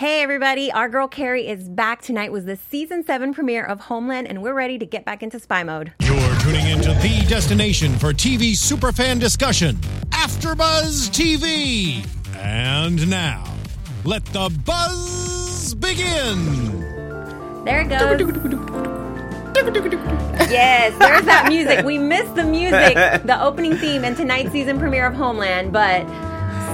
Hey everybody, our girl Carrie is back tonight was the season 7 premiere of Homeland and we're ready to get back into spy mode. You're tuning into the destination for TV superfan discussion, AfterBuzz TV. And now, let the buzz begin. There it goes. yes, there's that music. We missed the music, the opening theme and tonight's season premiere of Homeland, but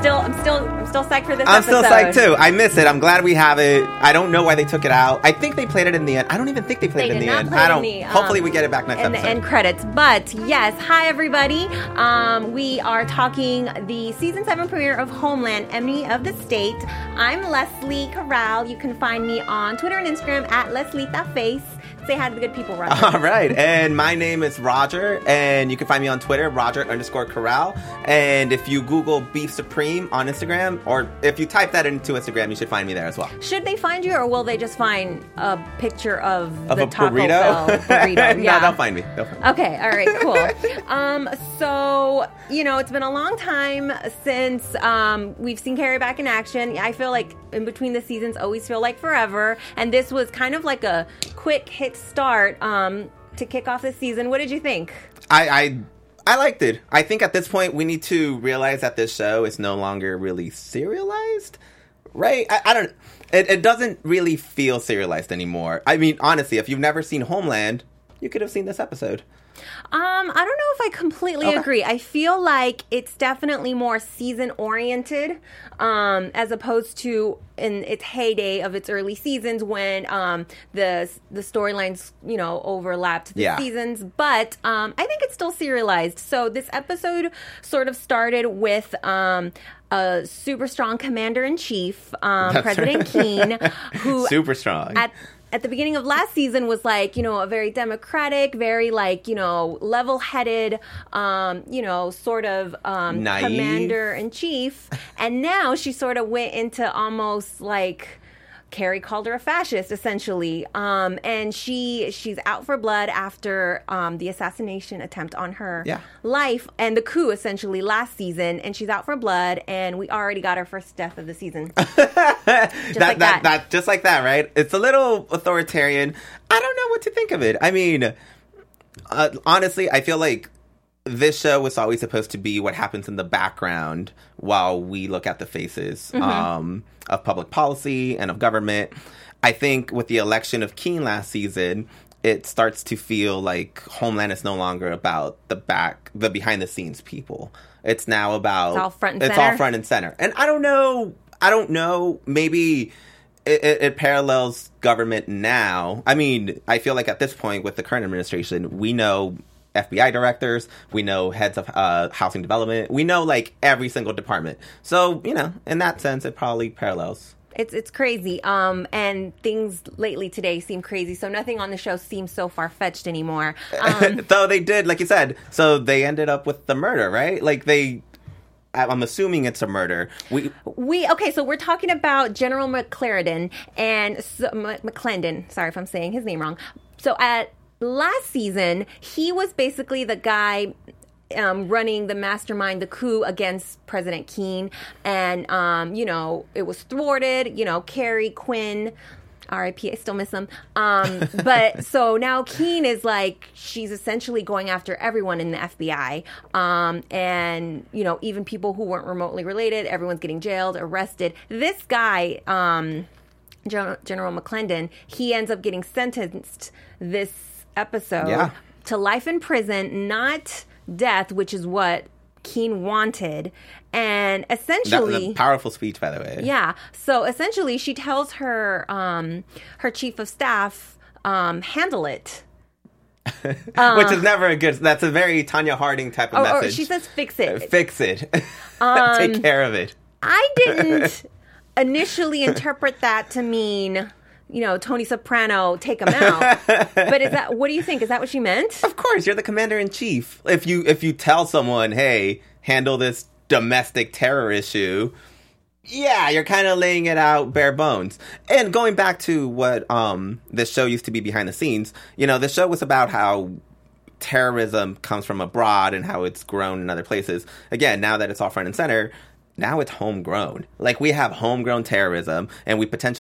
still, I'm still, I'm still psyched for this. I'm episode. still psyched too. I miss it. I'm glad we have it. I don't know why they took it out. I think they played it in the end. I don't even think they played They it in did the not end. play I it don't. in the, um, hopefully, we get it back next in the episode. end credits. But yes, hi everybody. Um, we are talking the season seven premiere of Homeland, Enemy of the State. I'm Lesley Corral. You can find me on Twitter and Instagram at Leslie Face. Say hi to the good people, Roger. All right, and my name is Roger, and you can find me on Twitter, Roger underscore Corral. And if you Google Beef Supreme on Instagram, or if you type that into Instagram, you should find me there as well. Should they find you, or will they just find a picture of, Of the a Taco burrito? Bell burrito? no, Yeah. they'll find me. They'll find me. Okay, all right, cool. um, so you know, it's been a long time since um, we've seen Carrie back in action. I feel like in between the seasons, always feel like forever, and this was kind of like a quick hit start um, to kick off the season. What did you think? I, I I liked it. I think at this point we need to realize that this show is no longer really serialized, right? I, I don't. It, it doesn't really feel serialized anymore. I mean, honestly, if you've never seen Homeland, you could have seen this episode. Um, I don't know if I completely Okay. agree. I feel like it's definitely more season oriented, um, as opposed to in its heyday of its early seasons when um, the the storylines you know overlapped the Yeah. seasons. But um, I think it's still serialized. So this episode sort of started with. Um, a super strong commander in chief, um, President. Keane, who Super strong. at at the beginning of last season was like you know a very democratic very like you know level-headed um you know sort of um commander in chief and now she sort of went into almost like Carrie called her a fascist, essentially, um, and she she's out for blood after um, the assassination attempt on her Yeah. life and the coup, essentially last season, and she's out for blood, and we already got her first death of the season. that, like that, that. that, just like that, right? It's a little authoritarian. I don't know what to think of it. I mean, uh, honestly, I feel like this show was always supposed to be what happens in the background while we look at the faces um, of public policy and of government. I think with the election of Keane last season, it starts to feel like Homeland is no longer about the back, the behind the scenes people. It's now about It's all front and it's center. all front and center. And I don't know. I don't know. Maybe it, it, it parallels government now. I mean, I feel like at this point with the current administration, we know FBI directors, we know heads of uh, housing development, we know like every single department. So you know, in that sense, it probably parallels. It's it's crazy. Um, and things lately today seem crazy. So nothing on the show seems so far fetched anymore. Um, Though they did, like you said, so they ended up with the murder, right? Like they. I'm assuming it's a murder. We we okay. So we're talking about General McClendon and so, M- McClendon. Sorry if I'm saying his name wrong. So at last season, he was basically the guy. Um, running the mastermind, the coup against President Keane, and um, you know it was thwarted. You know, Carrie Quinn, R.I.P. I still miss him. Um, but so now Keane is like she's essentially going after everyone in the FBI, um, and you know even people who weren't remotely related. Everyone's getting jailed, arrested. This guy, um, Gen- General McClendon, he ends up getting sentenced this episode Yeah. to life in prison, not death, which is what Keane wanted, and essentially powerful speech, by the way. yeah. So essentially, she tells her um, her chief of staff, um, handle it. which is never a good. That's a very Tonya Harding type of Or, or message. she says, "Fix it." "Fix it, Um, take care of it." I didn't initially interpret that to mean, you know, Tony Soprano take him out. but is that what do you think? Is that what she meant? Of course, you're the commander in chief. If you if you tell someone, "Hey, handle this domestic terror issue," yeah, you're kind of laying it out bare bones. And going back to what um this show used to be behind the scenes, you know, the show was about how terrorism comes from abroad and how it's grown in other places. Again, now that it's all front and center, now it's homegrown. Like we have homegrown terrorism, and we potentially.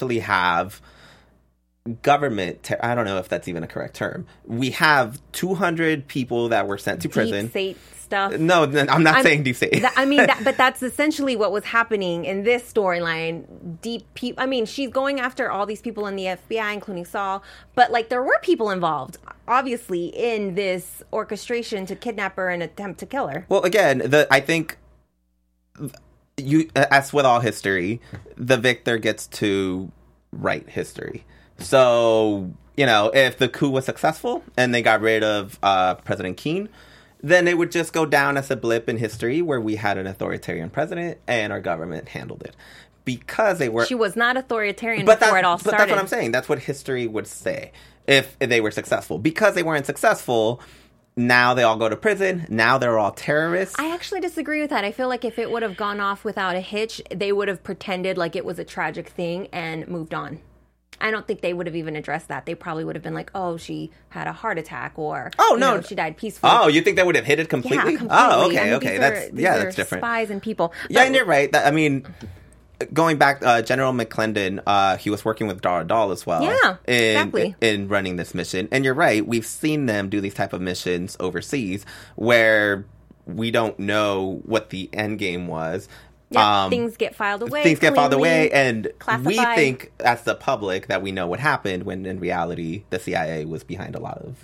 Actually have government ter- i don't know if that's even a correct term we have 200 people that were sent to prison Deep state stuff. no i'm not I'm- saying deep state That- I mean, that, but that's essentially what was happening in this storyline. Deep people. I mean, she's going after all these people in the FBI, including Saul. But like, there were people involved, obviously, in this orchestration to kidnap her and attempt to kill her. well again the i think you as with all history the victor gets to write history so you know if the coup was successful and they got rid of uh, president keane then it would just go down as a blip in history where we had an authoritarian president and our government handled it because they were She was not authoritarian but before it all but started. that's what I'm saying. That's what history would say if they were successful. Because they weren't successful, now they all go to prison. Now they're all terrorists. I actually disagree with that. I feel like if it would have gone off without a hitch, they would have pretended like it was a tragic thing and moved on. I don't think they would have even addressed that. They probably would have been like, "Oh, she had a heart attack," or Oh, you no. know, she died peacefully." oh, you think they would have hit it yeah, completely? completely. Oh, I okay, mean, okay. That's are- yeah, that's different. Spies and people. Yeah, But- and you're right. That, I mean, going back, uh, General McClendon, uh, he was working with Dar Adal as well. Yeah, in, exactly. In running this mission, and you're right. We've seen them do these type of missions overseas where we don't know what the end game was. Yeah, Um, things get filed away. things get filed away, and we think as the public that we know what happened when in reality the CIA was behind a lot of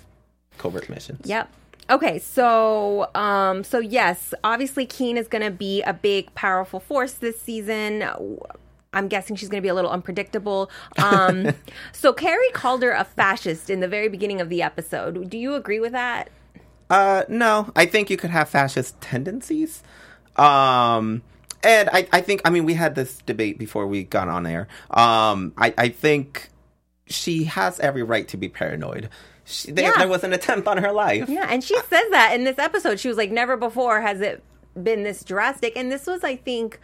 covert missions. Yep. Okay, so um so yes, obviously Keane is going to be a big powerful force this season. I'm guessing she's going to be a little unpredictable. Um so Carrie called her a fascist in the very beginning of the episode. Do you agree with that? Uh, no, I think you could have fascist tendencies. Um, and I, I think, I mean, we had this debate before we got on air. Um, I, I think she has every right to be paranoid. She, there, Yeah. there was an attempt on her life. Yeah, and she says that in this episode. She was like, "Never before has it been this drastic." And this was, I think,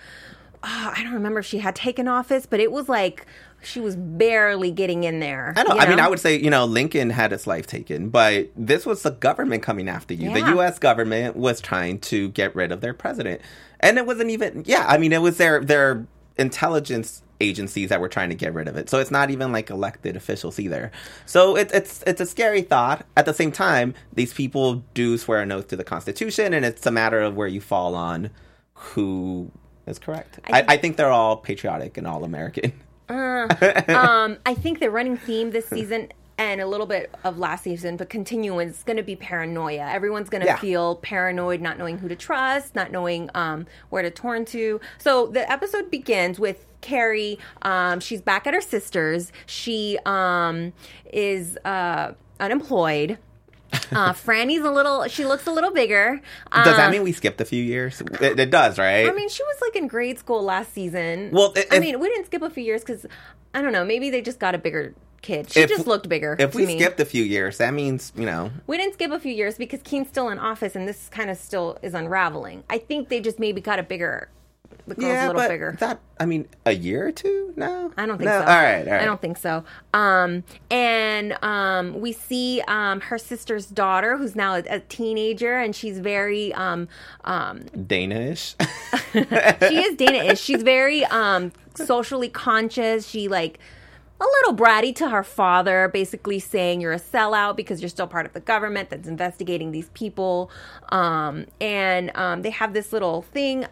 ah, I don't remember if she had taken office, but it was like she was barely getting in there. I know. you I mean, I would say, you know, Lincoln had his life taken, but this was the government coming after you. The U.S. government was trying to get rid of their president, and it wasn't even. Yeah, I mean, it was their their intelligence agencies that were trying to get rid of it. So it's not even like elected officials either. So it, it's it's a scary thought. At the same time, these people do swear an oath to the Constitution, and it's a matter of where you fall on who is correct. I, I think they're all patriotic and all American. um, I think the running theme this season and a little bit of last season, but continuing, is going to be paranoia. Everyone's going to Yeah. feel paranoid, not knowing who to trust, not knowing um, where to turn to. So the episode begins with Carrie. Um, she's back at her sister's. She um, is uh, unemployed. Uh, Franny's a little. She looks a little bigger. Does that Um, mean we skipped a few years? It, it does, right? I mean, she was like in grade school last season. Well, i- mean, we didn't skip a few years because I don't know. Maybe they just got a bigger kid. She If- just looked bigger. if we me. skipped a few years, that means you know. we didn't skip a few years because Keane's still in office, and this kind of still is unraveling. I think they just maybe got a bigger. The girl's a little but bigger. that I mean, a year or two? No, I don't think no? so. All right, all right. I don't think so. Um, and um, we see um, her sister's daughter, who's now a, a teenager, and she's very um, um, Danish. she is Dana-ish. She's very um socially conscious. She like a little bratty to her father, basically saying you're a sellout because you're still part of the government that's investigating these people. Um, and um, they have this little thing.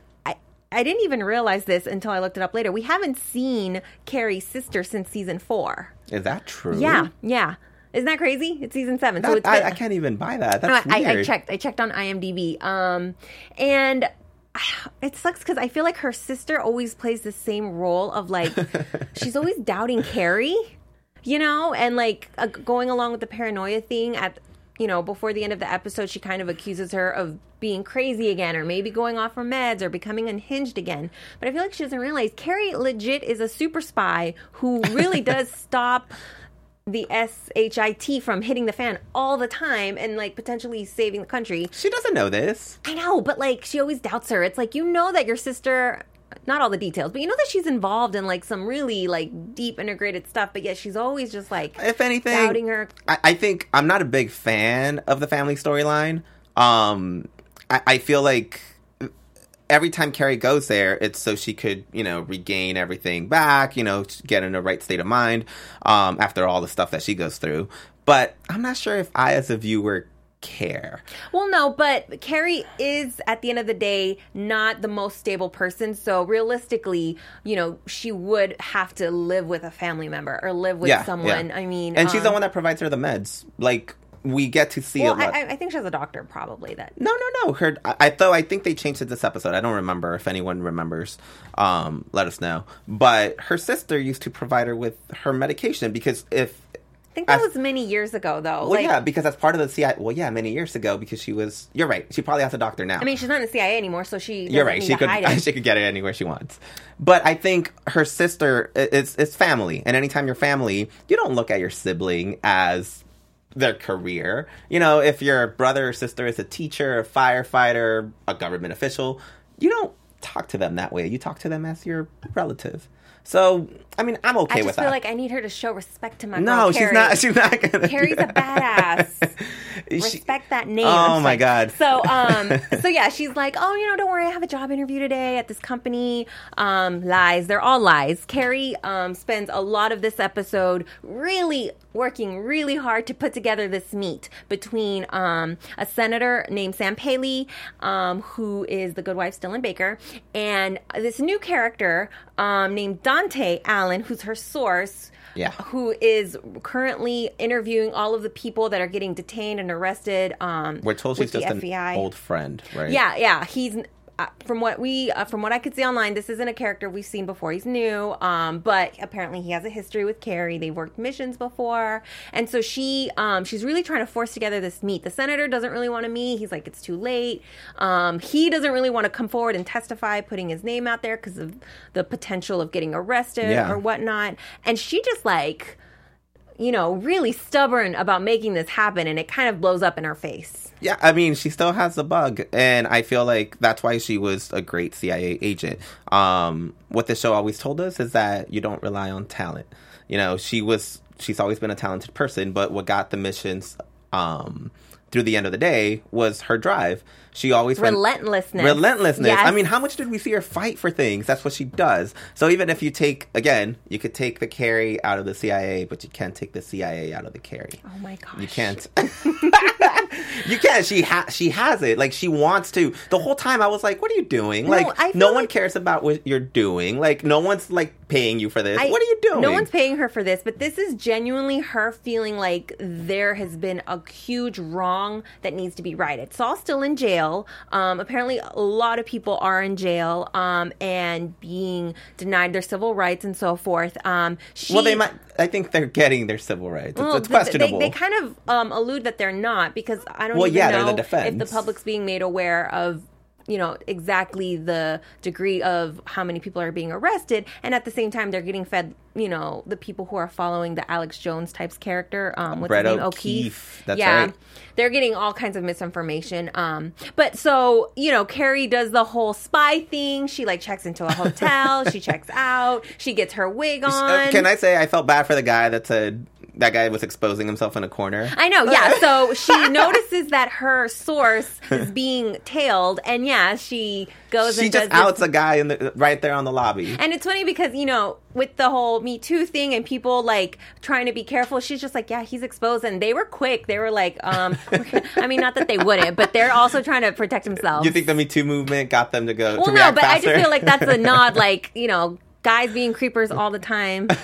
I I didn't even realize this until I looked it up later. We haven't seen Carrie's sister since season four. Is that true? Yeah, yeah. Isn't that crazy? It's season seven, so That- it's I, been- I can't even buy that. That's I, weird. I checked. I checked on IMDb. Um, and it sucks because I feel like her sister always plays the same role of like she's always doubting Carrie, you know, and like uh, going along with the paranoia thing at you know, before the end of the episode, she kind of accuses her of being crazy again, or maybe going off her meds, or becoming unhinged again. But I feel like she doesn't realize Carrie legit is a super spy who really does stop the SHIT from hitting the fan all the time and like potentially saving the country. She doesn't know this. I know, but like she always doubts her. It's like you know that your sister not all the details, but you know that she's involved in like some really like deep integrated stuff, but yet she's always just like If anything, doubting her. I, I think I'm not a big fan of the family storyline. Um, I, I feel like every time Carrie goes there, it's so she could, you know, regain everything back, you know, get in the right state of mind um, after all the stuff that she goes through. But I'm not sure if I, as a viewer, care. Well, no, but Carrie is at the end of the day not the most stable person. So realistically, you know, she would have to live with a family member or live with Yeah, someone. yeah. I mean, And she's the um, one that provides her the meds. Like we get to see Well, a lot. I, I- I think she has a doctor probably that. No, no, no. Her, I, I though I think they changed it this episode. I don't remember if anyone remembers. Um, let us know. But her sister used to provide her with her medication because if I think that As- was many years ago, though. well, like, yeah, because that's part of the CIA. Well, yeah, many years ago because she was. You're right. She probably has a doctor now. I mean, she's not in the CIA anymore, so she. you're right. She could she could get it anywhere she wants. But I think her sister it's it's family, and anytime you're family, you don't look at your sibling as their career. You know, if your brother or sister is a teacher, a firefighter, a government official, you don't talk to them that way. You talk to them as your relative. So, I mean, I'm okay with that. I just feel like I need her to show respect to my no, she's not. She's not gonna. Carrie's a badass. She- Respect that name. Oh my God. So um so yeah, she's like, Oh, you know, don't worry, I have a job interview today at this company. Um, lies. They're all lies. Carrie um spends a lot of this episode really working really hard to put together this meet between um a senator named Sam Paley, um, who is the good wife Dylan Baker, and this new character um named Dante Allen, who's her source Yeah. who is currently interviewing all of the people that are getting detained and arrested. Um, We're told she's just the an old friend, right? Yeah, yeah. He's uh, from what we uh, from what I could see online. This isn't a character we've seen before. He's new, um, but apparently he has a history with Carrie. They've worked missions before, and so she um, she's really trying to force together this meet. The senator doesn't really want to meet. He's like it's too late. Um, he doesn't really want to come forward and testify, putting his name out there because of the potential of getting arrested Yeah. or whatnot. And she just like you know, really stubborn about making this happen, and it kind of blows up in her face. Yeah, I mean, she still has the bug, and I feel like that's why she was a great CIA agent. Um, what the show always told us is that you don't rely on talent. You know, she was she's always been a talented person, but what got the missions um, through the end of the day was her drive. She always went- Relentlessness. Relentlessness. Yes. I mean, how much did we see her fight for things? That's what she does. So even if you take again, you could take the Carrie out of the CIA, but you can't take the CIA out of the Carrie. Oh my gosh. You can't. you can't. She ha- she has it. Like she wants to. The whole time I was like, "What are you doing?" Like I feel no one cares about what you're doing. Like no one's like paying you for this. I- what are you doing? No one's paying her for this, but this is genuinely her feeling like there has been a huge wrong that needs to be righted. Saul's still in jail. Um, apparently, a lot of people are in jail um, and being denied their civil rights and so forth. Um, she, well, they might. I think they're getting their civil rights. It's, Well, it's questionable. They, they kind of um, allude that they're not because I don't Well, even yeah, they're know the if the public's being made aware of you know exactly the degree of how many people are being arrested. And at the same time they're getting fed you know the people who are following the alex jones types character um what's Brett his name O'Keefe, that's yeah. right. they're getting all kinds of misinformation um but so you know carrie does the whole spy thing. She like checks into a hotel. She checks out. She gets her wig on Uh, Can I say I felt bad for the guy that said that guy was exposing himself in a corner? I know, yeah. So she notices that her source is being tailed, and yeah, she goes she and just does this- outs a guy in the right there on the lobby. And it's funny because you know, with the whole Me Too thing and people like trying to be careful, she's just like, yeah, he's exposed, and they were quick. They were like, um, I mean, not that they wouldn't, but they're also trying to protect themselves. You think the Me Too movement got them to go well, to no, but faster? I just feel like that's a nod, like you know. Guys being creepers all the time.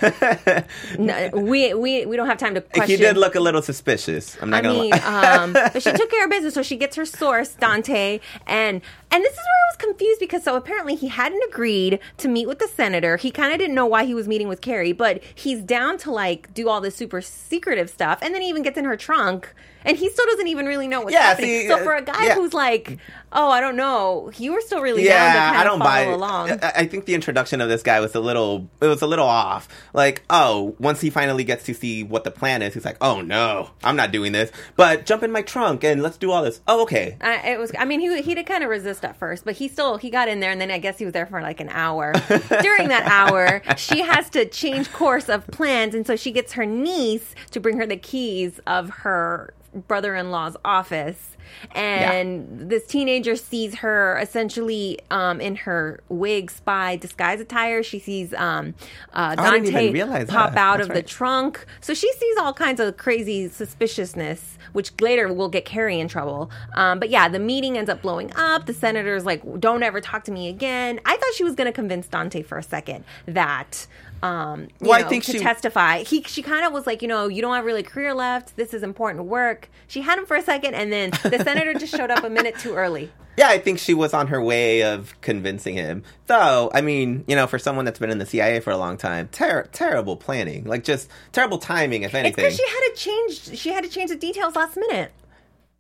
No, we we we don't have time to question. he did look a little suspicious. I'm not I gonna mean, lie. um, but she took care of business, so she gets her source, Dante, and And this is where I was confused because so apparently he hadn't agreed to meet with the senator. He kind of didn't know why he was meeting with Carrie, but he's down to like do all this super secretive stuff. And then he even gets in her trunk and he still doesn't even really know what's Yeah, happening. see, so uh, for a guy yeah. who's like, oh, I don't know, you were still really down to Yeah, I don't follow buy it. along. I, I think the introduction of this guy was a little, it was a little off. Like, oh, once he finally gets to see what the plan is, he's like, oh no, I'm not doing this. But jump in my trunk and let's do all this. Oh, okay. I, it was. I mean, he he did kind of resist at first, but he still he got in there, and then I guess he was there for like an hour. During that hour, she has to change course of plans, and so she gets her niece to bring her the keys of her brother-in-law's office. And this teenager sees her essentially um, in her wig spy disguise attire. She sees um, uh, Dante pop that. out That's of right. the trunk. So she sees all kinds of crazy suspiciousness, which later will get Carrie in trouble. Um, but yeah, the meeting ends up blowing up. The senator's like, "Don't ever talk to me again." I thought she was going to convince Dante for a second that. Um, you Well, I think to she- testify, he she kind of was like, you know, you don't have really a career left. This is important work. She had him for a second, and then the senator just showed up a minute too early. Yeah, I think she was on her way of convincing him. Though, I mean, you know, for someone that's been in the CIA for a long time, ter- terrible planning. Like, just terrible timing, if It's anything. because she had to change. She had to change the details last minute.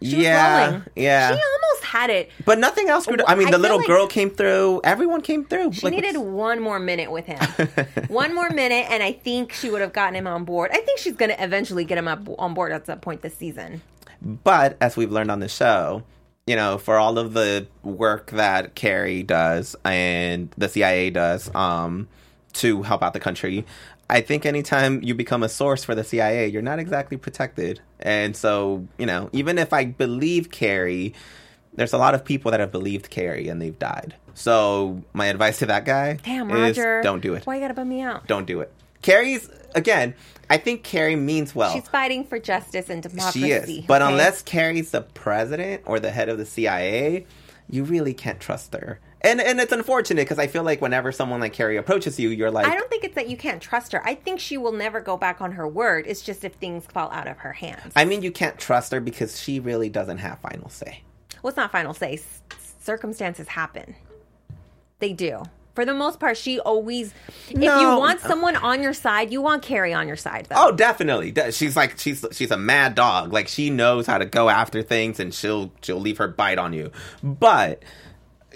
She yeah, rolling. yeah. She almost had it. but nothing else. Could, I mean, the feel little like- girl came through. Everyone came through. She needed one more minute with him. one more minute, and I think she would have gotten him on board. I think she's going to eventually get him up on board at some point this season. But as we've learned on the show, you know, for all of the work that Carrie does and the CIA does um, to help out the country, I think anytime you become a source for the CIA, you're not exactly protected. And so, you know, even if I believe Carrie, there's a lot of people that have believed Carrie and they've died. So my advice to that guy Damn, is Roger. don't do it. Why you got to bum me out? Don't do it. Carrie's again. I think Carrie means well. She's fighting for justice and democracy. She is. But okay? unless Carrie's the president or the head of the CIA, you really can't trust her. And and it's unfortunate because I feel like whenever someone like Carrie approaches you, you're like, I don't think it's that you can't trust her. I think she will never go back on her word. It's just if things fall out of her hands. I mean, you can't trust her because she really doesn't have final say. well, it's not final say. S- circumstances happen. They do. For the most part, she always. If you want someone on your side, you want Carrie on your side, though. Oh, definitely. She's like she's she's a mad dog. Like she knows how to go after things, and she'll she'll leave her bite on you. But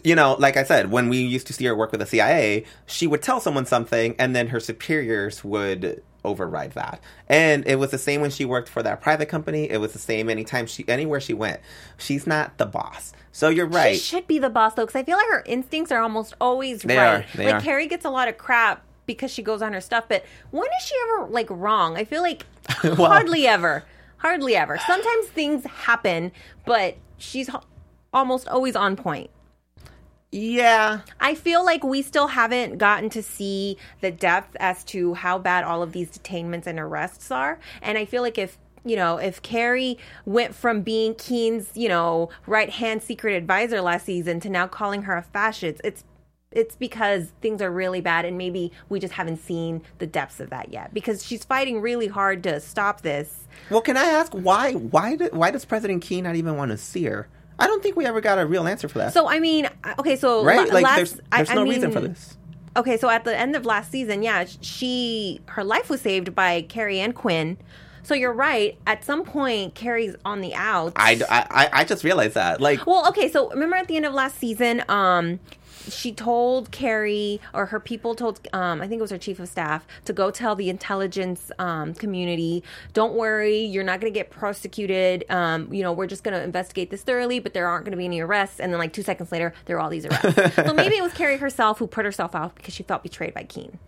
you know, like I said, when we used to see her work with the CIA, she would tell someone something, and then her superiors would override that. And it was the same when she worked for that private company. It was the same anytime she anywhere she went. She's not the boss. So you're right. She should be the boss though, because I feel like her instincts are almost always They right. are, like are. Carrie gets a lot of crap because she goes on her stuff, but when is she ever like wrong? I feel like Well- hardly ever, hardly ever. Sometimes things happen, but she's almost always on point. Yeah. I feel like we still haven't gotten to see the depth as to how bad all of these detainments and arrests are. And I feel like if you know, if Carrie went from being Keane's, you know, right hand secret advisor last season to now calling her a fascist, it's it's because things are really bad and maybe we just haven't seen the depths of that yet. Because she's fighting really hard to stop this. Well, can I ask why? Why? Did, why does President Key not even want to see her? I don't think we ever got a real answer for that. So I mean, okay, so right? la- Like, last, there's I- there's I no reason mean, for this. Okay, so at the end of last season, yeah, she her life was saved by Carrie and Quinn. So you're right. At some point, Carrie's on the outs. I, I, I just realized that. Like, well, okay, so remember at the end of last season, um, she told Carrie or her people told, um, I think it was her chief of staff, to go tell the intelligence um, community, "Don't worry, you're not going to get prosecuted. Um, you know, we're just going to investigate this thoroughly, but there aren't going to be any arrests." And then, like two seconds later, there are all these arrests. so maybe it was Carrie herself who put herself out because she felt betrayed by Keane.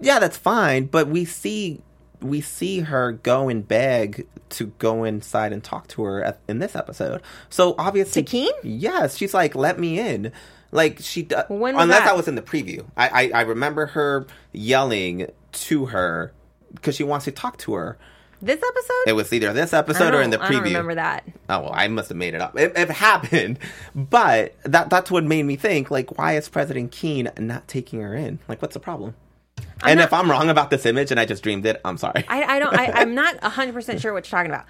yeah, that's fine, but we see we see her go and beg to go inside and talk to her at, in this episode. So obviously, To Keane? yes, she's like, "Let me in." Like she, When unless that? that was in the preview. I, I, I remember her yelling to her because she wants to talk to her. This episode? It was either this episode or in the preview. I don't remember that. Oh well, I must have made it up. It, it happened, but that that's what made me think. Like, why is President Keane not taking her in? Like, what's the problem? and not- if I'm wrong about this image and I just dreamed it, I'm sorry. I, I don't. I, I'm not 100 percent sure what you're talking about,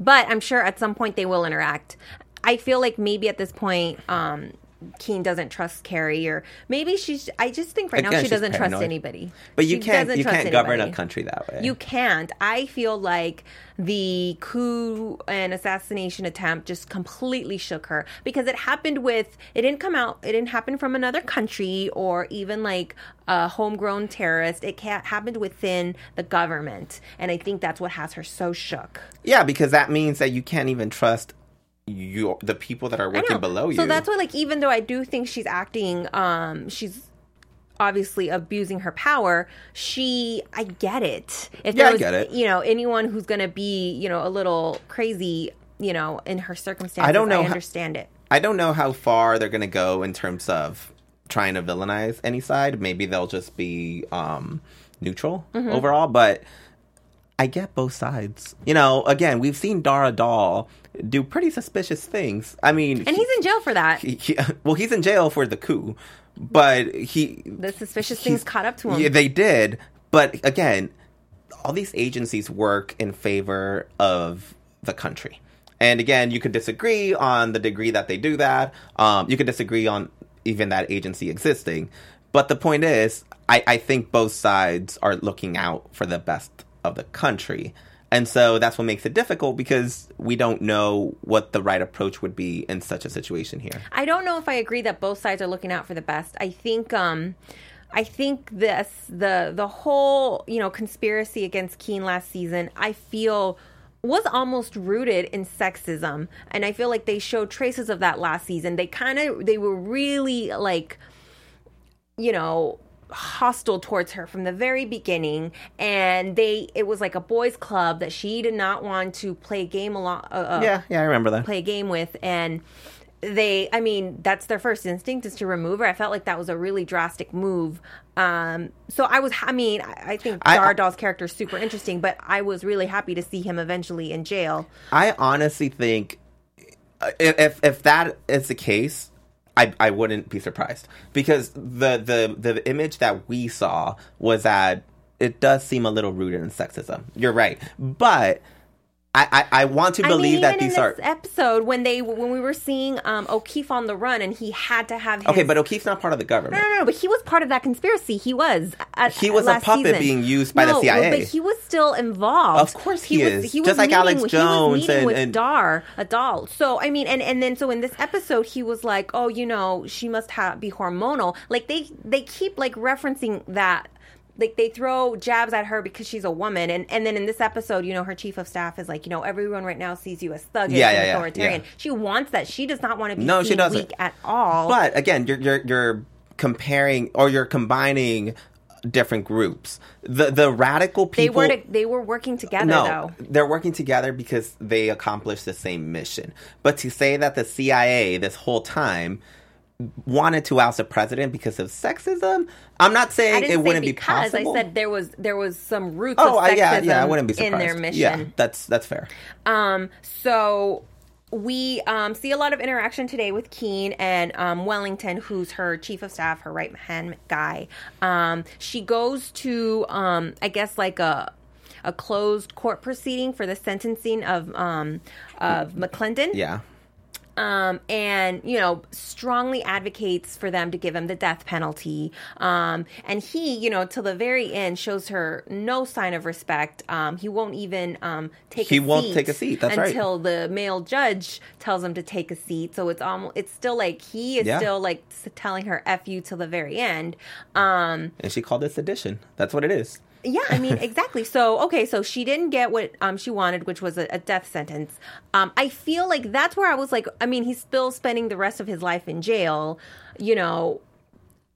but I'm sure at some point they will interact. I feel like maybe at this point, um, Keane doesn't trust Carrie, or maybe she's. I just think right now Again, she doesn't trust anybody. But you She can't you can't govern a country that way. You can't. I feel like the coup and assassination attempt just completely shook her because it happened with it didn't come out it didn't happen from another country or even like a homegrown terrorist. It happened within the government, and I think that's what has her so shook. yeah, because that means that you can't even trust your the people that are working below you. So that's why, like, even though I do think she's acting, um, she's obviously abusing her power. She, I get it. If Yeah, I there was, get it. You know, anyone who's gonna be, you know, a little crazy, you know, in her circumstances, I don't know I how- understand it. I don't know how far they're going to go in terms of trying to villainize any side. Maybe they'll just be um, neutral Mm-hmm. overall, but I get both sides. You know, again, we've seen Dar Adal do pretty suspicious things. I mean, And he's in jail for that. he, he- well, he's in jail for the coup, but he the suspicious things caught up to him. Yeah, they did. But again, all these agencies work in favor of the country. And again, you could disagree on the degree that they do that. Um, you could disagree on even that agency existing. But the point is, I, I think both sides are looking out for the best of the country. And so that's what makes it difficult because we don't know what the right approach would be in such a situation here. I don't know if I agree that both sides are looking out for the best. I think um I think this the the whole, you know, conspiracy against Keane last season, I feel was almost rooted in sexism and I feel like they showed traces of that last season. They kind of they were really like you know hostile towards her from the very beginning and they it was like a boys club that she did not want to play a game along uh, uh, Yeah, yeah, I remember that. play a game with and they i mean that's their first instinct is to remove her. I felt like that was a really drastic move. Um so i was i mean i, I think I- Dar Adal's character is super interesting but i was really happy to see him eventually in jail. I honestly think uh, if if that is the case, I I wouldn't be surprised because the the the image that we saw was that it does seem a little rooted in sexism. You're right, but. I, I, I want to I believe mean, that these in are episode when they when we were seeing um O'Keefe on the run and he had to have his, okay, but O'Keefe's not part of the government. No, no, no, but he was part of that conspiracy. He was. At, He was a puppet season. being used by the No, CIA. But he was still involved. Of course he was, is. He Just was like meeting Alex with, Jones He was meeting and- with and- Dar, a doll. So I mean, and and then so in this episode, he was like, oh, you know, she must have be hormonal. Like they they keep like referencing that. Like they throw jabs at her because she's a woman, and and then in this episode, you know, her chief of staff is like, you know, everyone right now sees you as thuggish Yeah, yeah, authoritarian. yeah. She wants that. She does not want to be No, she doesn't. weak at all. But again, you're you're you're comparing or you're combining different groups. The the radical people they were to, they were working together no, though. they're working together because they accomplish the same mission. But to say that the CIA this whole time wanted to oust the president because of sexism, I'm not saying it say wouldn't be because possible. I said there was there was some roots oh, of sexism yeah, yeah, I wouldn't be surprised. in their mission. Yeah, that's that's fair. Um, so we um, see a lot of interaction today with Keane and um, Wellington, who's her chief of staff, her right hand guy. Um, she goes to, um, I guess, like a a closed court proceeding for the sentencing of um, of McClendon. Yeah. Um, and you know strongly advocates for them to give him the death penalty. Um, and he, you know, till the very end, shows her no sign of respect. Um, he won't even um, take. He a won't seat take a seat, that's right. until the male judge tells him to take a seat. So it's almost it's still like he is Yeah. still like telling her "f you" till the very end. Um, And she called it sedition. That's what it is. Yeah, I mean, exactly. So, okay, so she didn't get what um, she wanted, which was a, a death sentence. Um, I feel like that's where I was like, I mean, he's still spending the rest of his life in jail. You know,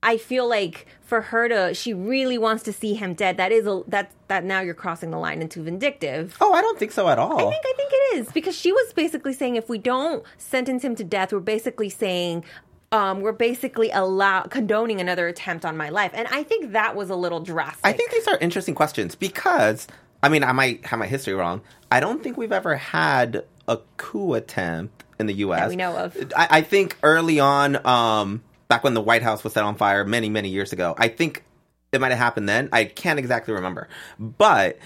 I feel like for her to, she really wants to see him dead. That is a that that now you're crossing the line into vindictive. Oh, I don't think so at all. I think I think it is because she was basically saying if we don't sentence him to death, we're basically saying um, we're basically allow condoning another attempt on my life, and I think that was a little drastic. I think these are interesting questions because I mean I might have my history wrong. I don't think we've ever had a coup attempt in the U.S. That we know of. I, I think early on, um, back when the White House was set on fire many many years ago, I think it might have happened then. I can't exactly remember, but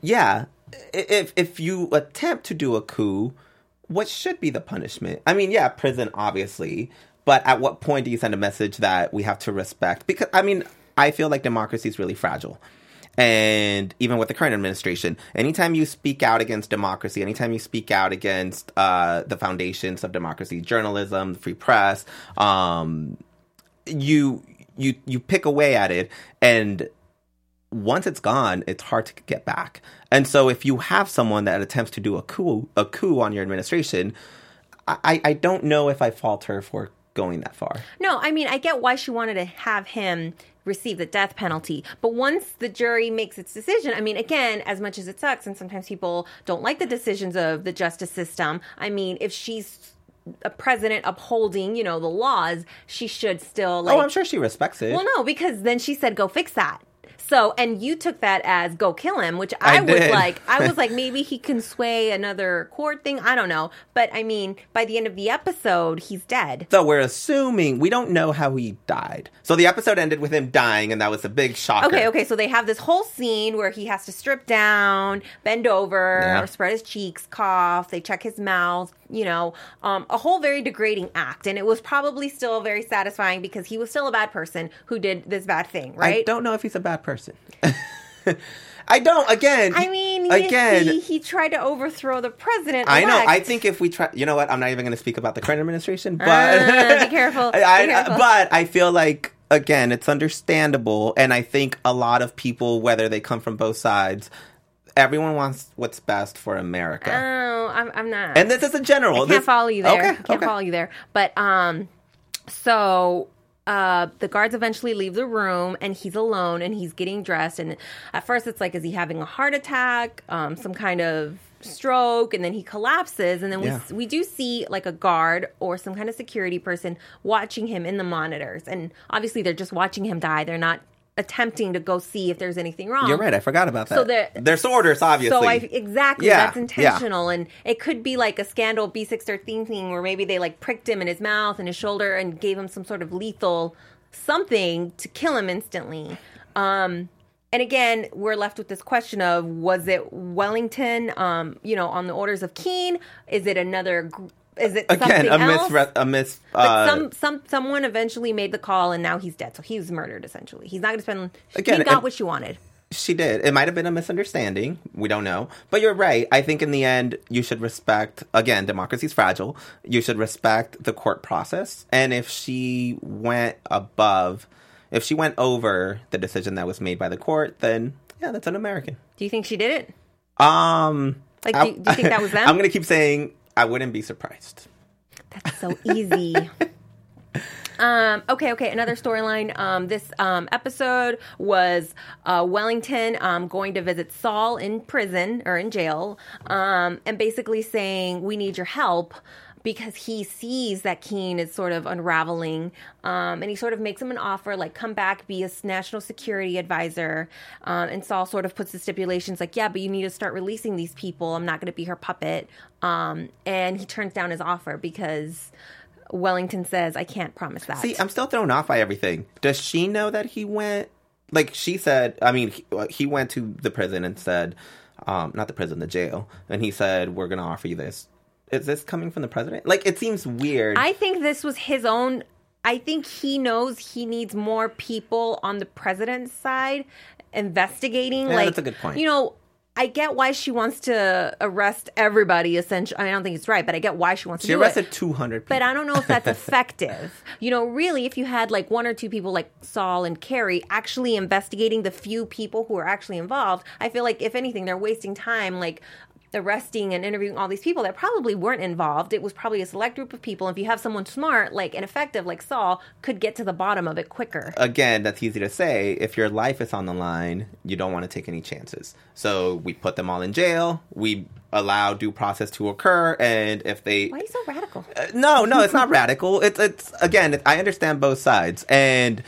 yeah, if if you attempt to do a coup. what should be the punishment? I mean, yeah, prison, obviously, but at what point do you send a message that we have to respect? Because, I mean, I feel like democracy is really fragile. And even with the current administration, anytime you speak out against democracy, anytime you speak out against uh, the foundations of democracy, journalism, free press, um, you you you pick away at it, and once it's gone, it's hard to get back. And so, if you have someone that attempts to do a coup a coup on your administration, I, I don't know if I fault her for going that far. No, I mean, I get why she wanted to have him receive the death penalty. But once the jury makes its decision, I mean, again, as much as it sucks, and sometimes people don't like the decisions of the justice system, I mean, if she's a president upholding, you know, the laws, she should still like. oh, I'm sure she respects it. Well, no, because then she said, "Go fix that." So, and you took that as "go kill him," which I, I was did. like, I was like, maybe he can sway another court thing. I don't know, but I mean, by the end of the episode, he's dead. So we're assuming we don't know how he died. So the episode ended with him dying, and that was a big shocker. Okay, okay. So they have this whole scene where he has to strip down, bend over, Yeah. spread his cheeks, cough. They check his mouth. You know, um, a whole very degrading act, and it was probably still very satisfying because he was still a bad person who did this bad thing, right? I don't know if he's a bad person. I don't. Again. I mean, again. he, he tried to overthrow the president. I know. I think if we try, you know what? I'm not even going to speak about the current administration, but Ah, be careful. Be I, I- careful. but I feel like again, it's understandable, and I think a lot of people, whether they come from both sides, everyone wants what's best for America. Oh, I'm, I'm not. and this is a general. I can't this- follow you there. Okay, I can't okay. follow you there. But um, so uh, the guards eventually leave the room, and he's alone, and he's getting dressed. And at first, it's like, is he having a heart attack? Um, some kind of stroke, and then he collapses, and then we Yeah. we do see like a guard or some kind of security person watching him in the monitors, and obviously they're just watching him die. They're not attempting to go see if there's anything wrong. You're right. I forgot about that. So they're- there's orders, obviously. So I exactly Yeah, that's yeah. intentional, and it could be like a scandal B613 thing where maybe they like pricked him in his mouth and his shoulder and gave him some sort of lethal something to kill him instantly. Um, and again, we're left with this question of was it Wellington? Um, you know, on the orders of Keane? Is it another? gr- Is it again something a else? mis a mis. Uh, some some someone eventually made the call, and now he's dead. So he was murdered. Essentially, he's not going to spend. Again, he got what she wanted. She did. It might have been a misunderstanding. We don't know. But you're right. I think in the end, you should respect, again, democracy's fragile. You should respect the court process. And if she went above, if she went over the decision that was made by the court, then yeah, that's un American. Do you think she did it? Um, Like, I- do- do you think that was them? I'm going to keep saying I wouldn't be surprised. That's so easy. Um, okay, okay. Another storyline. Um, this um, episode was uh, Wellington um, going to visit Saul in prison or in jail, um, and basically saying, "We need your help." Because he sees that Keane is sort of unraveling, um, and he sort of makes him an offer, like come back, be a national security advisor. Um, and Saul sort of puts the stipulations, like, yeah, but you need to start releasing these people. I'm not going to be her puppet. Um, and he turns down his offer because Wellington says, I can't promise that. See, I'm still thrown off by everything. Does she know that he went? Like she said, I mean, he, uh, he went to the prison and said, um, not the prison, the jail, and he said, "We're going to offer you this." Is this coming from the president? Like, it seems weird. I think this was his own. I think he knows he needs more people on the president's side investigating. Yeah, like, that's a good point. You know, I get why she wants to arrest everybody. Essentially, I, mean, I don't think it's right, but I get why she wants she to do arrested 200 people. But I don't know if that's effective. you know, really, if you had like one or two people like Saul and Carrie actually investigating the few people who are actually involved, I feel like if anything, they're wasting time like arresting and interviewing all these people that probably weren't involved. It was probably a select group of people. If you have someone smart, like and effective, like Saul, could get to the bottom of it quicker. Again, that's easy to say. If your life is on the line, you don't want to take any chances. So we put them all in jail. We allow due process to occur, and if they Why are you so radical? Uh, no, no, it's not radical. It's it's again, I understand both sides, and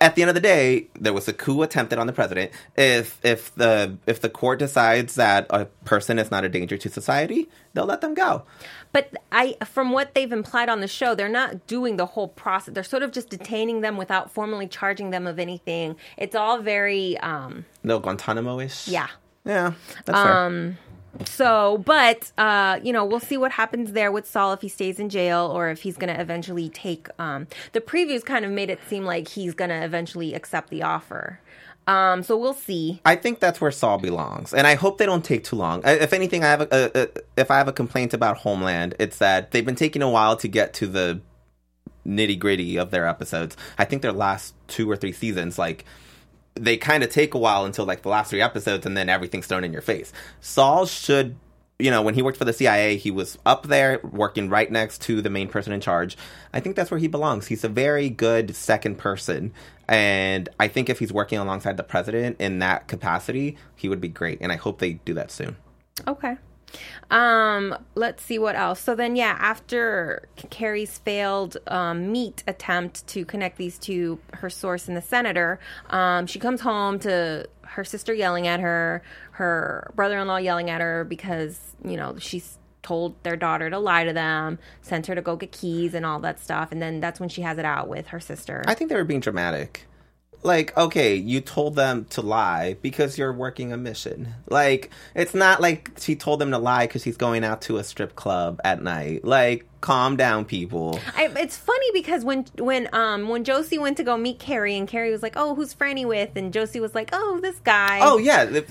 at the end of the day, there was a coup attempted on the president. If if the if the court decides that a person is not a danger to society, they'll let them go. But I, from what they've implied on the show, they're not doing the whole process. They're sort of just detaining them without formally charging them of anything. It's all very, um, No Guantanamo ish. yeah. yeah, that's fair. So, but uh, you know, we'll see what happens there with Saul if he stays in jail or if he's going to eventually take. Um, the previews kind of made it seem like he's going to eventually accept the offer. Um, so we'll see. I think that's where Saul belongs, and I hope they don't take too long. If anything, I have a, a, a if I have a complaint about Homeland, it's that they've been taking a while to get to the nitty gritty of their episodes. I think their last two or three seasons, like they kind of take a while until like the last three episodes, and then everything's thrown in your face. Saul should. You know, when he worked for the CIA, he was up there working right next to the main person in charge. I think that's where he belongs. He's a very good second person. And I think if he's working alongside the president in that capacity, he would be great. And I hope they do that soon. Okay. Um, let's see what else. So then, yeah, after Carrie's failed um, meet attempt to connect these two, her source and the senator, um, she comes home to her sister yelling at her, her brother-in-law yelling at her because you know she's told their daughter to lie to them, sent her to go get keys and all that stuff, and then that's when she has it out with her sister. I think they were being dramatic. Like, okay, you told them to lie because you're working a mission. Like, it's not like she told them to lie because she's going out to a strip club at night. Like, calm down, people. I, it's funny because when when um when Josie went to go meet Carrie and Carrie was like, "Oh, who's Franny with?" and Josie was like, "Oh, this guy." Oh yeah, the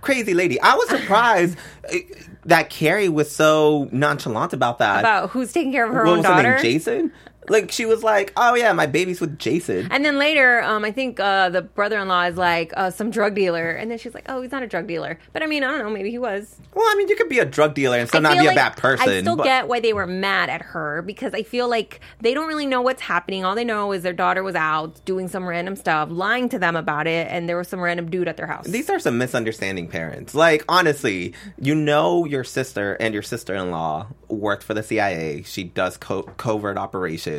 crazy lady. I was surprised eh, that Carrie was so nonchalant about that. about who's taking care of her what own daughter. name? Jason. Like she was like, "Oh yeah, my baby's with Jason." and then later, um, I think uh, the brother-in-law is like uh, some drug dealer, and then she's like, "Oh, he's not a drug dealer." But I mean, I don't know. Maybe he was. well, I mean, you could be a drug dealer and still I not be a bad person. I still but- get why they were mad at her because I feel like they don't really know what's happening. All they know is their daughter was out doing some random stuff, lying to them about it, and there was some random dude at their house. These are some misunderstanding parents. Like, honestly, you know your sister and your sister in law worked for the CIA. She does co- covert operations.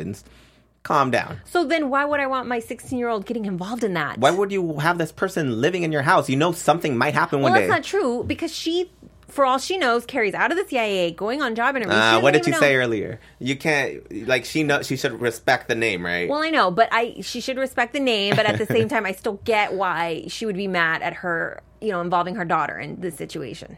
Calm down. so then, why would I want my 16-year-old getting involved in that? Why would you have this person living in your house? You know something might happen Well, one that's day. not true because she, for all she knows, Carrie's out of the CIA, going on job interviews. Uh, what did you know. say earlier? You can't like she know she should respect the name, right? Well, I know, but I she should respect the name, but at the same time, I still get why she would be mad at her, you know, involving her daughter in this situation.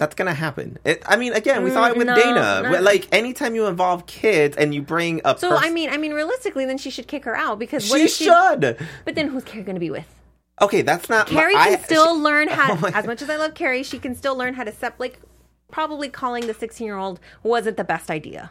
That's gonna happen. It, I mean, again, we saw it with Mm, no, Dana. no. Like anytime you involve kids and you bring a So pers- I mean, I mean, realistically, then she should kick her out because what she she? should. But then who's Carrie going to be with? Okay, that's not. Carrie I- can still she- learn how. Oh as much as I love Carrie, she can still learn how to sep. Like, probably calling the sixteen-year-old wasn't the best idea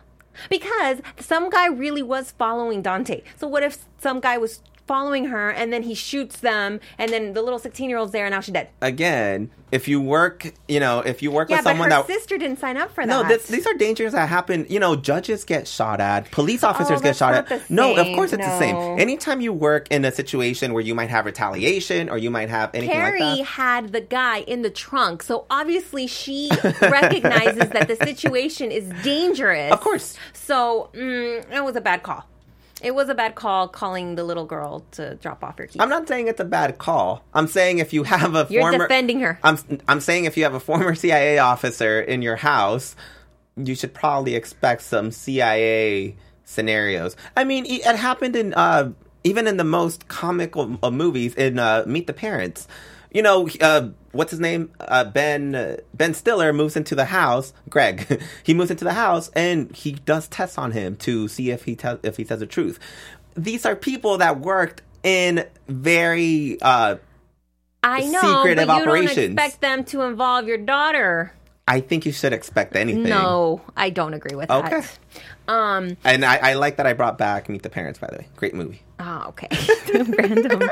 because some guy really was following Dante. So what if some guy was following her and then he shoots them and then the little sixteen-year-old's there and now she's dead? again, if you work, you know, if you work Yeah, with someone her that sister didn't sign up for no, that. this, these are dangers that happen. You know, judges get shot at, police officers get Oh, that's shot at. No, of course it's the same. Anytime you work in a situation where you might have retaliation or you might have anything Carrie like that. had the guy in the trunk, so obviously she recognizes that the situation is dangerous. Of course. So mm, it was a bad call. It was a bad call calling the little girl to drop off your keys. I'm not saying it's a bad call. I'm saying if you have a You're former defending her. I'm I'm saying if you have a former CIA officer in your house, you should probably expect some CIA scenarios. I mean, it it happened in uh, even in the most comical of movies in uh, Meet the Parents. You know, uh, what's his name? Uh, ben uh, Ben Stiller moves into the house. Greg, he moves into the house and he does tests on him to see if he tells if he says the truth. These are people that worked in very uh, I know, secretive but you operations. don't expect them to involve your daughter. I think you should expect anything. No, I don't agree with Okay. that. Um. And I, I like that I brought back Meet the Parents, by the way. Great movie. Oh, okay. Random.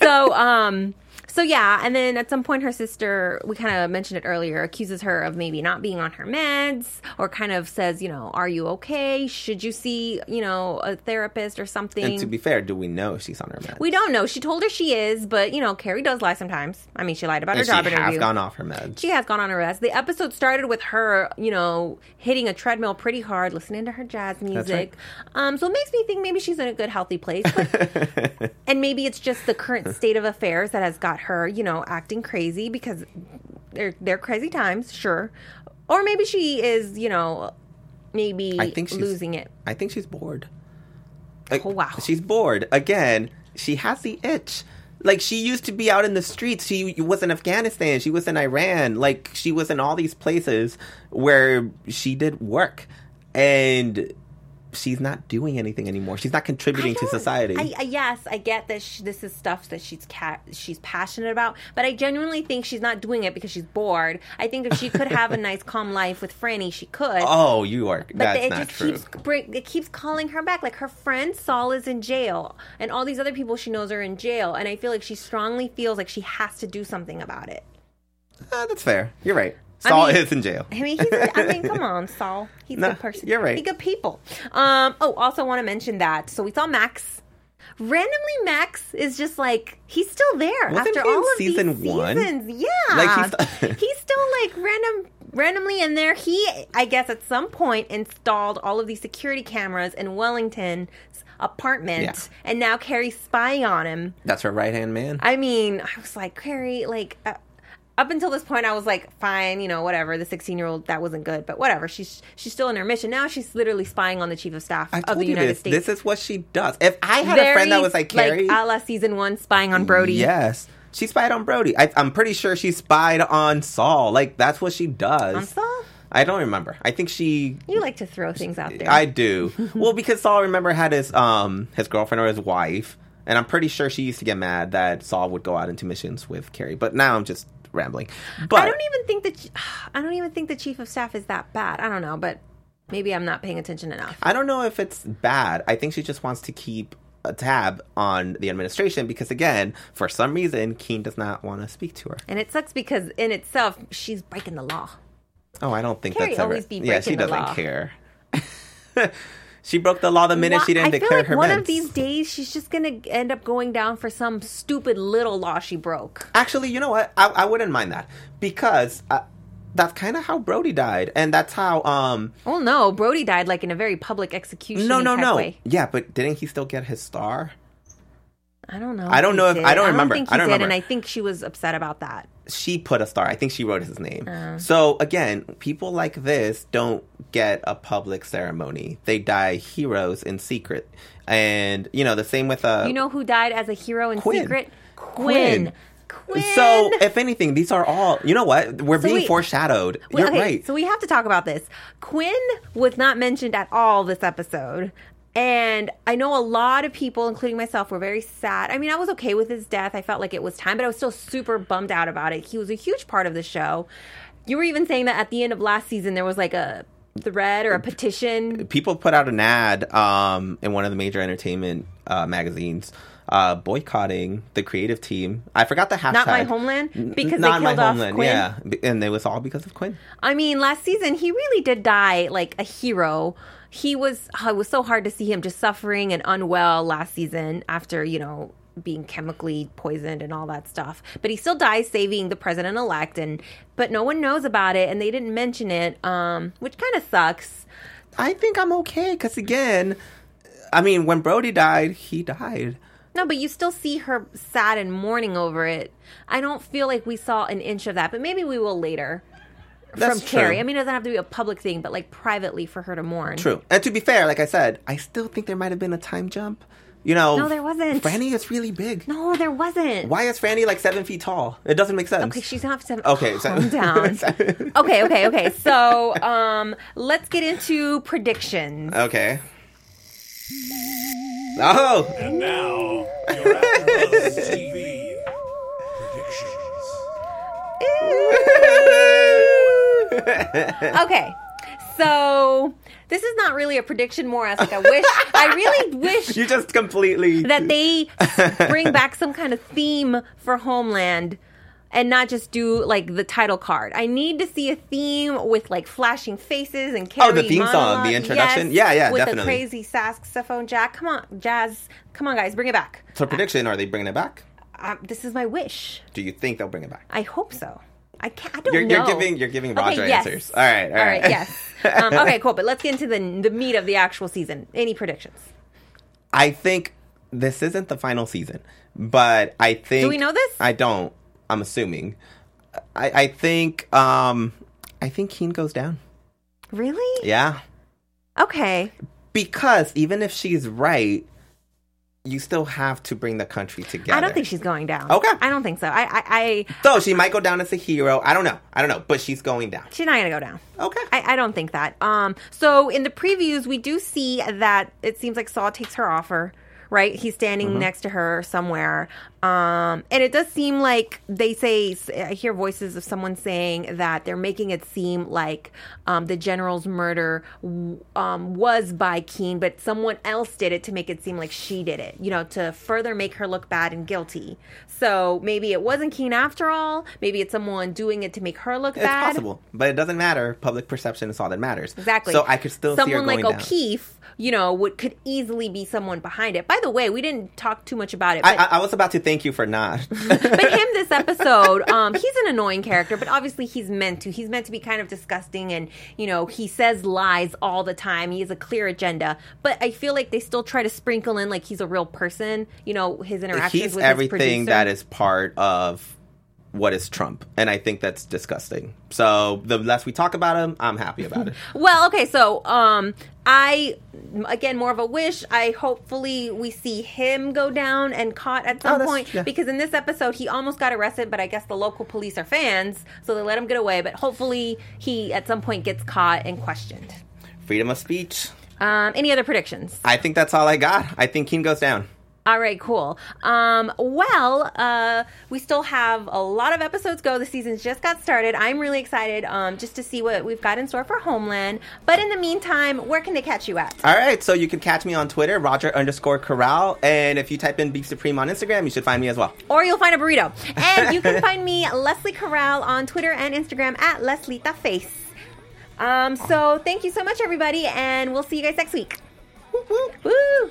So, um, so yeah, and then at some point, her sister, we kind of mentioned it earlier, accuses her of maybe not being on her meds, or kind of says, you know, are you okay? Should you see, you know, a therapist or something? And to be fair, do we know she's on her meds? we don't know. She told her she is, but you know, Carrie does lie sometimes. I mean, she lied about and her job interview. She has gone off her meds. She has gone on a rest. The episode started with her, you know, hitting a treadmill pretty hard, listening to her jazz music. Um, so it makes me think maybe she's in a good, healthy place. But, and maybe it's just the current state of affairs that has got her, you know, acting crazy because they're they're crazy times, sure. Or maybe she is, you know, maybe I think she's losing it. I think she's bored. Like, Oh, wow. She's bored. Again, she has the itch. Like she used to be out in the streets. She was in Afghanistan. She was in Iran. Like she was in all these places where she did work, and she's not doing anything anymore. She's not contributing to society. I, I, yes, I get that sh this is stuff that she's ca- she's passionate about, but I genuinely think she's not doing it because she's bored. I think if she could have a nice, calm life with Franny, she could. oh, you are. but That's it not just true. keeps bring, it keeps calling her back. Like her friend Saul is in jail, and all these other people she knows are in jail, and I feel like she strongly feels like she has to do something about it. Uh, that's fair. You're right. I Saul mean- is in jail. I mean, he's, I mean, come on, Saul. He's a good person. you're right. He's good people. Um. Oh, also want to mention that. So we saw Max. Randomly, Max is just like he's still there Wasn't after all of season these one? seasons. Yeah, Like, he's- he's still like random, randomly in there. He, I guess, at some point installed all of these security cameras in Wellington's apartment, Yeah. and now Carrie's spying on him. That's her right hand man. I mean, I was like, Carrie, like, uh, up until this point, I was like, fine, you know, whatever. The 16 year old, that wasn't good, but whatever. She's she's still in her mission. Now she's literally spying on the chief of staff I of the United this. States. This is what she does. If I had a friend that was like Carrie, a la season one, spying on Brody. Yes. She spied on Brody. I, I'm pretty sure she spied on Saul. Like, that's what she does. On Saul? I don't remember. I think she. You like to throw things out there. I do. well, because Saul, remember, had his um his girlfriend or his wife. And I'm pretty sure she used to get mad that Saul would go out into missions with Carrie. But now I'm just rambling. But I don't even think that I don't even think the chief of staff is that bad. I don't know, but maybe I'm not paying attention enough. I don't know if it's bad. I think she just wants to keep a tab on the administration because, again, for some reason, Keane does not want to speak to her. And it sucks because in itself, she's breaking the law. Oh, I don't think Carrie that's ever. always be yeah, she doesn't law. care. she broke the law the minute Why- she didn't I feel declare like her one meds. of these days she's just gonna end up going down for some stupid little law she broke. Actually, you know what? I, I wouldn't mind that because uh, that's kind of how Brody died, and that's how. um Oh no, Brody died like in a very public execution. No, no, type no. Way. Yeah, but didn't he still get his star? I don't know. I don't know if- did. I don't remember. i think he I don't did, remember. and I think she was upset about that. She put a star. I think she wrote his name. Uh. So again, people like this don't get a public ceremony. They die heroes in secret, and you know the same with uh. You know who died as a hero in Quinn. secret? Quinn. Quinn. Quinn. So, if anything, these are all. You know what? We're So being wait. foreshadowed. You're okay, right. So we have to talk about this. Quinn was not mentioned at all this episode. And I know a lot of people, including myself, were very sad. I mean, I was okay with his death. I felt like it was time, but I was still super bummed out about it. He was a huge part of the show. You were even saying that at the end of last season, there was like a thread or a petition. People put out an ad um, in one of the major entertainment uh, magazines. Uh, boycotting the creative team. I forgot the hashtag. Not My Homeland? Because they Not my killed off homeland. Quinn? Yeah, and it was all because of Quinn. I mean, last season he really did die like a hero. He was it was so hard to see him just suffering and unwell last season after, you know, being chemically poisoned and all that stuff. But he still dies saving the president elect and but no one knows about it and they didn't mention it um which kind of sucks. I think I'm okay because again, I mean, when Brody died, he died. No, but you still see her sad and mourning over it. I don't feel like we saw an inch of that, but maybe we will later. That's from Carrie. true. I mean, it doesn't have to be a public thing, but like privately for her to mourn. True. And to be fair, like I said, I still think there might have been a time jump. You know, No, there wasn't. Franny is really big. No, there wasn't. Why is Franny like seven feet tall? It doesn't make sense. Okay, she's not seven. Okay, so- calm down. okay, okay, okay. So, um, let's get into predictions. okay. Oh, And now, your AfterBuzz TV predictions. Okay, so this is not really a prediction, more as like a wish. I really wish you just completely. that they bring back some kind of theme for Homeland and not just do like the title card. I need to see a theme with like flashing faces and Oh, the Carrie theme song, the introduction? Yes, Yeah, yeah, with definitely. the crazy saxophone jack. Come on, jazz. Come on, guys, bring it back. So prediction: Are they bringing it back? Um, this is my wish. Do you think they'll bring it back? I hope so. I can't. I don't You're, know. you're giving you're giving Roger okay, yes. answers. All right, all All right, right. Yes. Um, okay. Cool. But let's get into the the meat of the actual season. Any predictions? I think this isn't the final season, but I think. Do we know this? I don't. I'm assuming. I, I think. Um, I think Keane goes down. Really? Yeah, Okay. because even if she's right, you still have to bring the country together. I don't think she's going down. Okay. I don't think so. I, I, I So she might go down as a hero. I don't know. I don't know, but she's going down. she's not gonna go down. Okay. I, I don't think that. Um, so in the previews, we do see that it seems like Saul takes her offer. Right, he's standing Mm-hmm. next to her somewhere, um, and it does seem like they say. I hear voices of someone saying that they're making it seem like um, the general's murder um, was by Keane, but someone else did it to make it seem like she did it. You know, to further make her look bad and guilty. So maybe it wasn't Keane after all. Maybe it's someone doing it to make her look It's bad. It's possible, but it doesn't matter. Public perception is all that matters. Exactly. So I could still see her someone going like down. You know, would could easily be someone behind it. By the way, we didn't talk too much about it, I, but, I, I was about to thank you for not. but him this episode, um, he's an annoying character, but obviously he's meant to. He's meant to be kind of disgusting, and you know, he says lies all the time. He has a clear agenda, but I feel like they still try to sprinkle in like he's a real person. You know, his interactions He's with his everything that is part of what is Trump, and I think that's disgusting. So the less we talk about him, I'm happy about it. Well, okay, so um I again more of a wish. I hopefully we see him go down and caught at some Oh, point yeah. because in this episode he almost got arrested, but I guess the local police are fans, so they let him get away, but hopefully he at some point gets caught and questioned. Freedom of speech. Um any other predictions? I think that's all I got. I think Keane goes down. All right, cool. Um, well, uh, we still have a lot of episodes go. The season's just got started. I'm really excited um, just to see what we've got in store for Homeland. But in the meantime, where can they catch you at? All right, so you can catch me on Twitter, Roger underscore Corral, and if you type in Beef Supreme on Instagram, you should find me as well. or you'll find a burrito. And you can find me, Lesley Corral, on Twitter and Instagram at Leslita Face. Um, so thank you so much, everybody, and we'll see you guys next week. Woo!